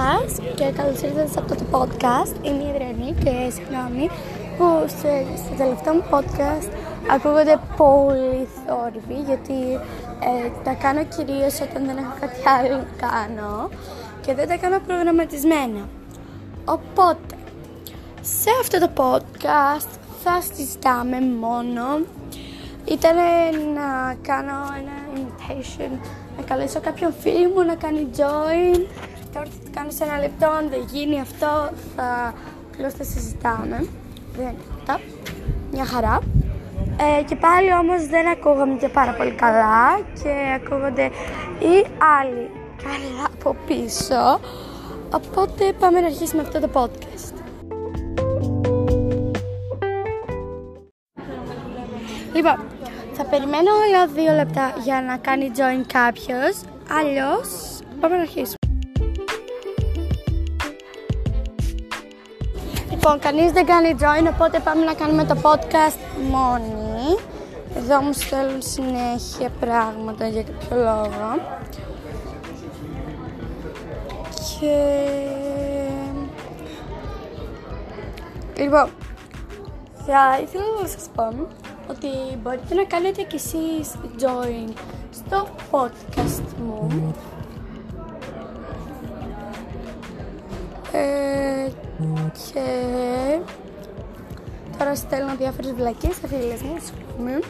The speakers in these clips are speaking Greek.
σας και καλώς ήρθατε σε αυτό το podcast. Είμαι η Adrienne και συγγνώμη που στο τελευταίο μου podcast ακούγονται πολύ θόρυβοι γιατί ε, τα κάνω κυρίως όταν δεν έχω κάτι άλλο να κάνω και δεν τα κάνω προγραμματισμένα. Οπότε, σε αυτό το podcast θα συζητάμε μόνο ήταν να κάνω ένα invitation, να καλέσω κάποιον φίλο μου να κάνει join. Τώρα θα το κάνω σε ένα λεπτό, αν δεν γίνει αυτό θα απλώς θα συζητάμε. Δεν είναι τίποτα. Μια χαρά. Ε, και πάλι όμως δεν ακούγαμε και πάρα πολύ καλά και ακούγονται οι άλλοι καλά από πίσω. Οπότε πάμε να αρχίσουμε αυτό το podcast. Λοιπόν, θα περιμένω άλλα δύο λεπτά για να κάνει join κάποιος, αλλιώς πάμε να αρχίσουμε. Λοιπόν, κανείς δεν κάνει join, οπότε πάμε να κάνουμε το podcast μόνοι. Εδώ μου στέλνουν συνέχεια πράγματα για κάποιο λόγο. Και... Λοιπόν, θα ήθελα να σας πω ότι μπορείτε να κάνετε κι εσείς join στο podcast μου. Ε, και τώρα στέλνω διάφορες βλακίες σε φίλες μου, συγγνώμη.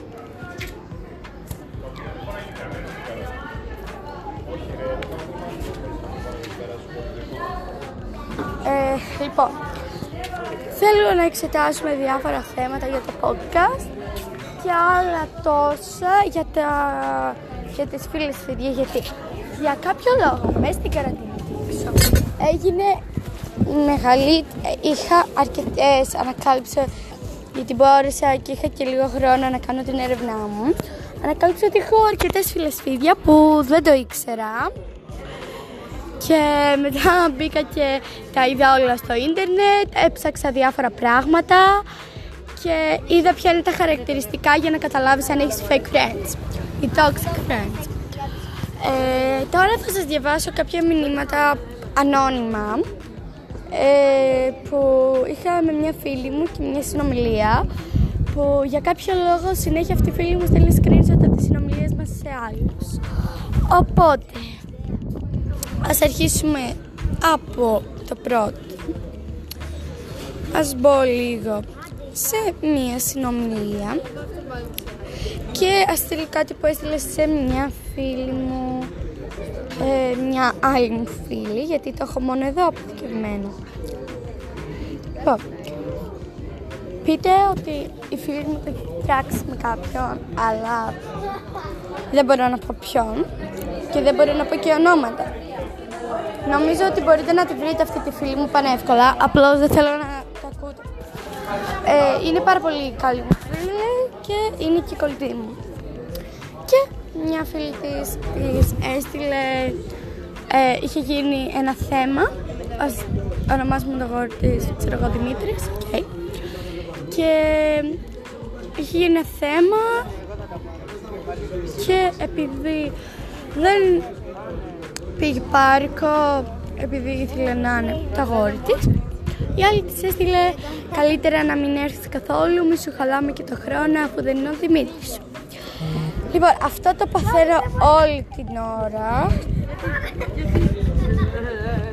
Ε, λοιπόν, θέλω να εξετάσουμε διάφορα θέματα για το podcast και άλλα τόσα για, τα, για τις φίλες παιδιά γιατί για κάποιο λόγο μέσα στην καραντίνα έγινε μεγάλη, είχα αρκετές ανακάλυψα γιατί μπόρεσα και είχα και λίγο χρόνο να κάνω την έρευνά μου. Ανακάλυψα ότι έχω αρκετές φίλες φίδια που δεν το ήξερα. Και μετά μπήκα και τα είδα όλα στο ίντερνετ, έψαξα διάφορα πράγματα και είδα ποια είναι τα χαρακτηριστικά για να καταλάβεις αν έχεις fake friends ή toxic friends. Ε, τώρα θα σας διαβάσω κάποια μηνύματα ανώνυμα ε, που είχα με μια φίλη μου και μια συνομιλία που για κάποιο λόγο συνέχεια αυτή η φίλη μου στέλνει screenshot από τις συνομιλίες μας σε άλλους. Οπότε, ας αρχίσουμε από το πρώτο. Ας μπω λίγο σε μία συνομιλία και ας στείλει κάτι που έστειλε σε μια φίλη μου ε, μια άλλη μου φίλη γιατί το έχω μόνο εδώ αποθηκευμένο λοιπόν πείτε ότι η φίλη μου το έχει φτιάξει με κάποιον αλλά δεν μπορώ να πω ποιον και δεν μπορώ να πω και ονόματα Νομίζω ότι μπορείτε να τη βρείτε αυτή τη φίλη μου πανεύκολα, απλώς δεν θέλω να το ακούτε. Ε, είναι πάρα πολύ καλή μου φίλη και είναι και κολλητή μου. Και μια φίλη της, της έστειλε, ε, είχε γίνει ένα θέμα, ας ονομάσουμε το γόρι της, ξέρω εγώ Δημήτρης, okay. και είχε γίνει ένα θέμα και επειδή δεν πήγε πάρκο επειδή ήθελε να είναι τα γόρι της η άλλη της έστειλε καλύτερα να μην έρθεις καθόλου, μη σου χαλάμε και το χρόνο αφού δεν είναι ο Δημήτρης σου. Λοιπόν, αυτό το παθαίνω όλη την ώρα.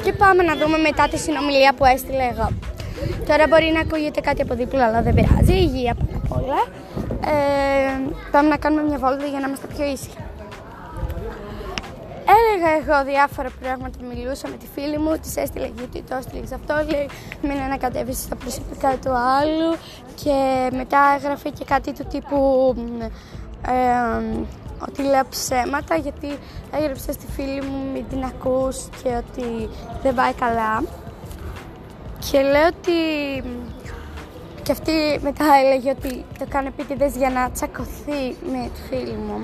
Και πάμε να δούμε μετά τη συνομιλία που έστειλε εγώ. Τώρα μπορεί να ακούγεται κάτι από δίπλα, αλλά δεν πειράζει. Υγεία πάνω απ' όλα. Ε, πάμε να κάνουμε μια βόλτα για να είμαστε πιο ήσυχοι. Έλεγα εγώ διάφορα πράγματα, μιλούσα με τη φίλη μου, της έστειλε γιατί το έστειλες αυτό, λέει μην ανακατεύεσαι στα προσωπικά του άλλου και μετά έγραφε και κάτι του τύπου ε, ότι λέω ψέματα γιατί έγραψε στη φίλη μου μην την ακούς και ότι δεν πάει καλά. Και λέω ότι και αυτή μετά έλεγε ότι το κάνω επίτηδες για να τσακωθεί με τη φίλη μου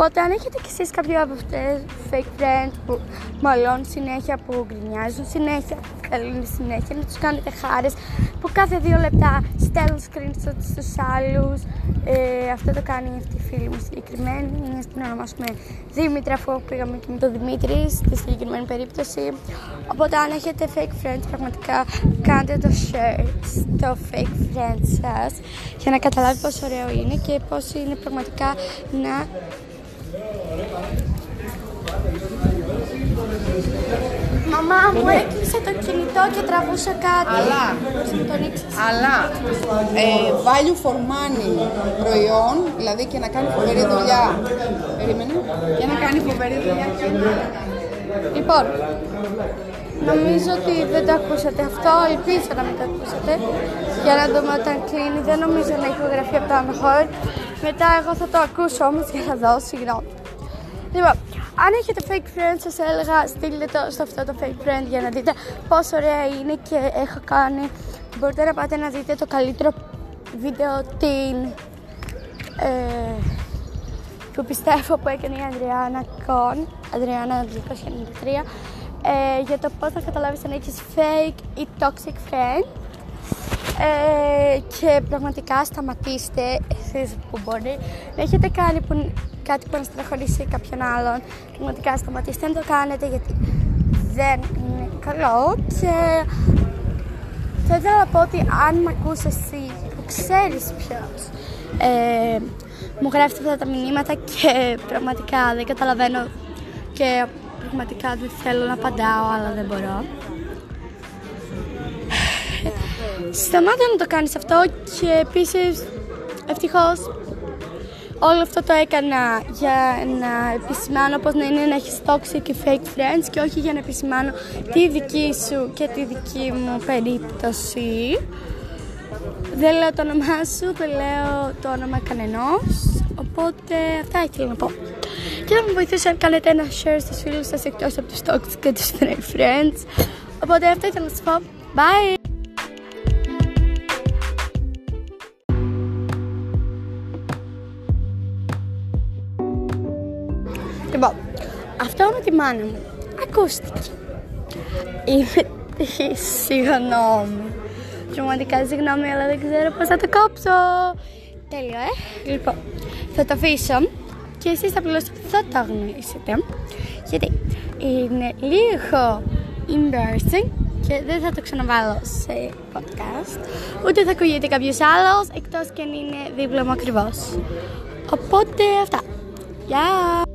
Οπότε αν έχετε κι εσείς κάποιο από αυτές fake friends που μαλώνουν συνέχεια, που γκρινιάζουν συνέχεια, που καλούν συνέχεια, να τους κάνετε χάρες, που κάθε δύο λεπτά στέλνουν screenshots στους άλλους. Ε, αυτό το κάνει αυτή η φίλη μου συγκεκριμένη, είναι στην ονομάσουμε Δήμητρα, αφού πήγαμε και με τον Δημήτρη στη συγκεκριμένη περίπτωση. Οπότε αν έχετε fake friends, πραγματικά κάντε το share στο fake friends σας για να καταλάβει πόσο ωραίο είναι και πόσο είναι πραγματικά να Μαμά μου έκλεισε το κινητό και τραβούσε κάτι. Αλλά, αλλά ε, value for money προϊόν, δηλαδή και να κάνει φοβερή δουλειά. Περίμενε. Και να κάνει φοβερή δουλειά. Λοιπόν, νομίζω ότι δεν το ακούσατε αυτό, ελπίζω να μην το ακούσατε. Για να δούμε όταν κλείνει, δεν νομίζω να έχει γραφεί από το Amhor. Μετά εγώ θα το ακούσω όμως και θα δω, συγγνώμη. Λοιπόν, αν έχετε fake friends, σας έλεγα στείλτε το στο αυτό το fake friend για να δείτε πόσο ωραία είναι και έχω κάνει. Μπορείτε να πάτε να δείτε το καλύτερο βίντεο την ε, που πιστεύω που έκανε η Ανδριάννα Κον, Ανδριάννα 293, ε, για το πώς θα καταλάβεις αν έχεις fake ή toxic friend. Ε, και πραγματικά σταματήστε εσείς που μπορεί να έχετε κάνει που, κάτι που να στραχωρήσει κάποιον άλλον. Πραγματικά σταματήστε να το κάνετε γιατί δεν είναι καλό και θα ήθελα να πω ότι αν με ακούς εσύ που ξέρεις ποιος ε, μου γράφεις αυτά τα μηνύματα και πραγματικά δεν καταλαβαίνω και πραγματικά δεν θέλω να απαντάω αλλά δεν μπορώ. Σταμάτα να το κάνεις αυτό και επίσης ευτυχώς όλο αυτό το έκανα για να επισημάνω πως να είναι να έχεις toxic και fake friends και όχι για να επισημάνω τη δική σου και τη δική μου περίπτωση. Δεν λέω το όνομά σου, δεν λέω το όνομα κανενός, οπότε αυτά ήθελα να πω. Και θα μου βοηθήσει αν κάνετε ένα share στους φίλους σας εκτός από τους toxic και τους fake friends. Οπότε αυτά ήθελα να σας πω. Bye! Αυτό με τη μάνα μου ακούστηκε. Είμαι συγγνώμη. Πραγματικά συγγνώμη, αλλά δεν ξέρω πώς θα το κόψω. Τέλειο, ε. Λοιπόν, θα το αφήσω και εσείς απλώς θα το γνωρίσετε. Γιατί είναι λίγο embarrassing και δεν θα το ξαναβάλω σε podcast. Ούτε θα ακούγεται κάποιος άλλος, εκτός και αν είναι δίπλα μου ακριβώς. Οπότε αυτά. Γεια!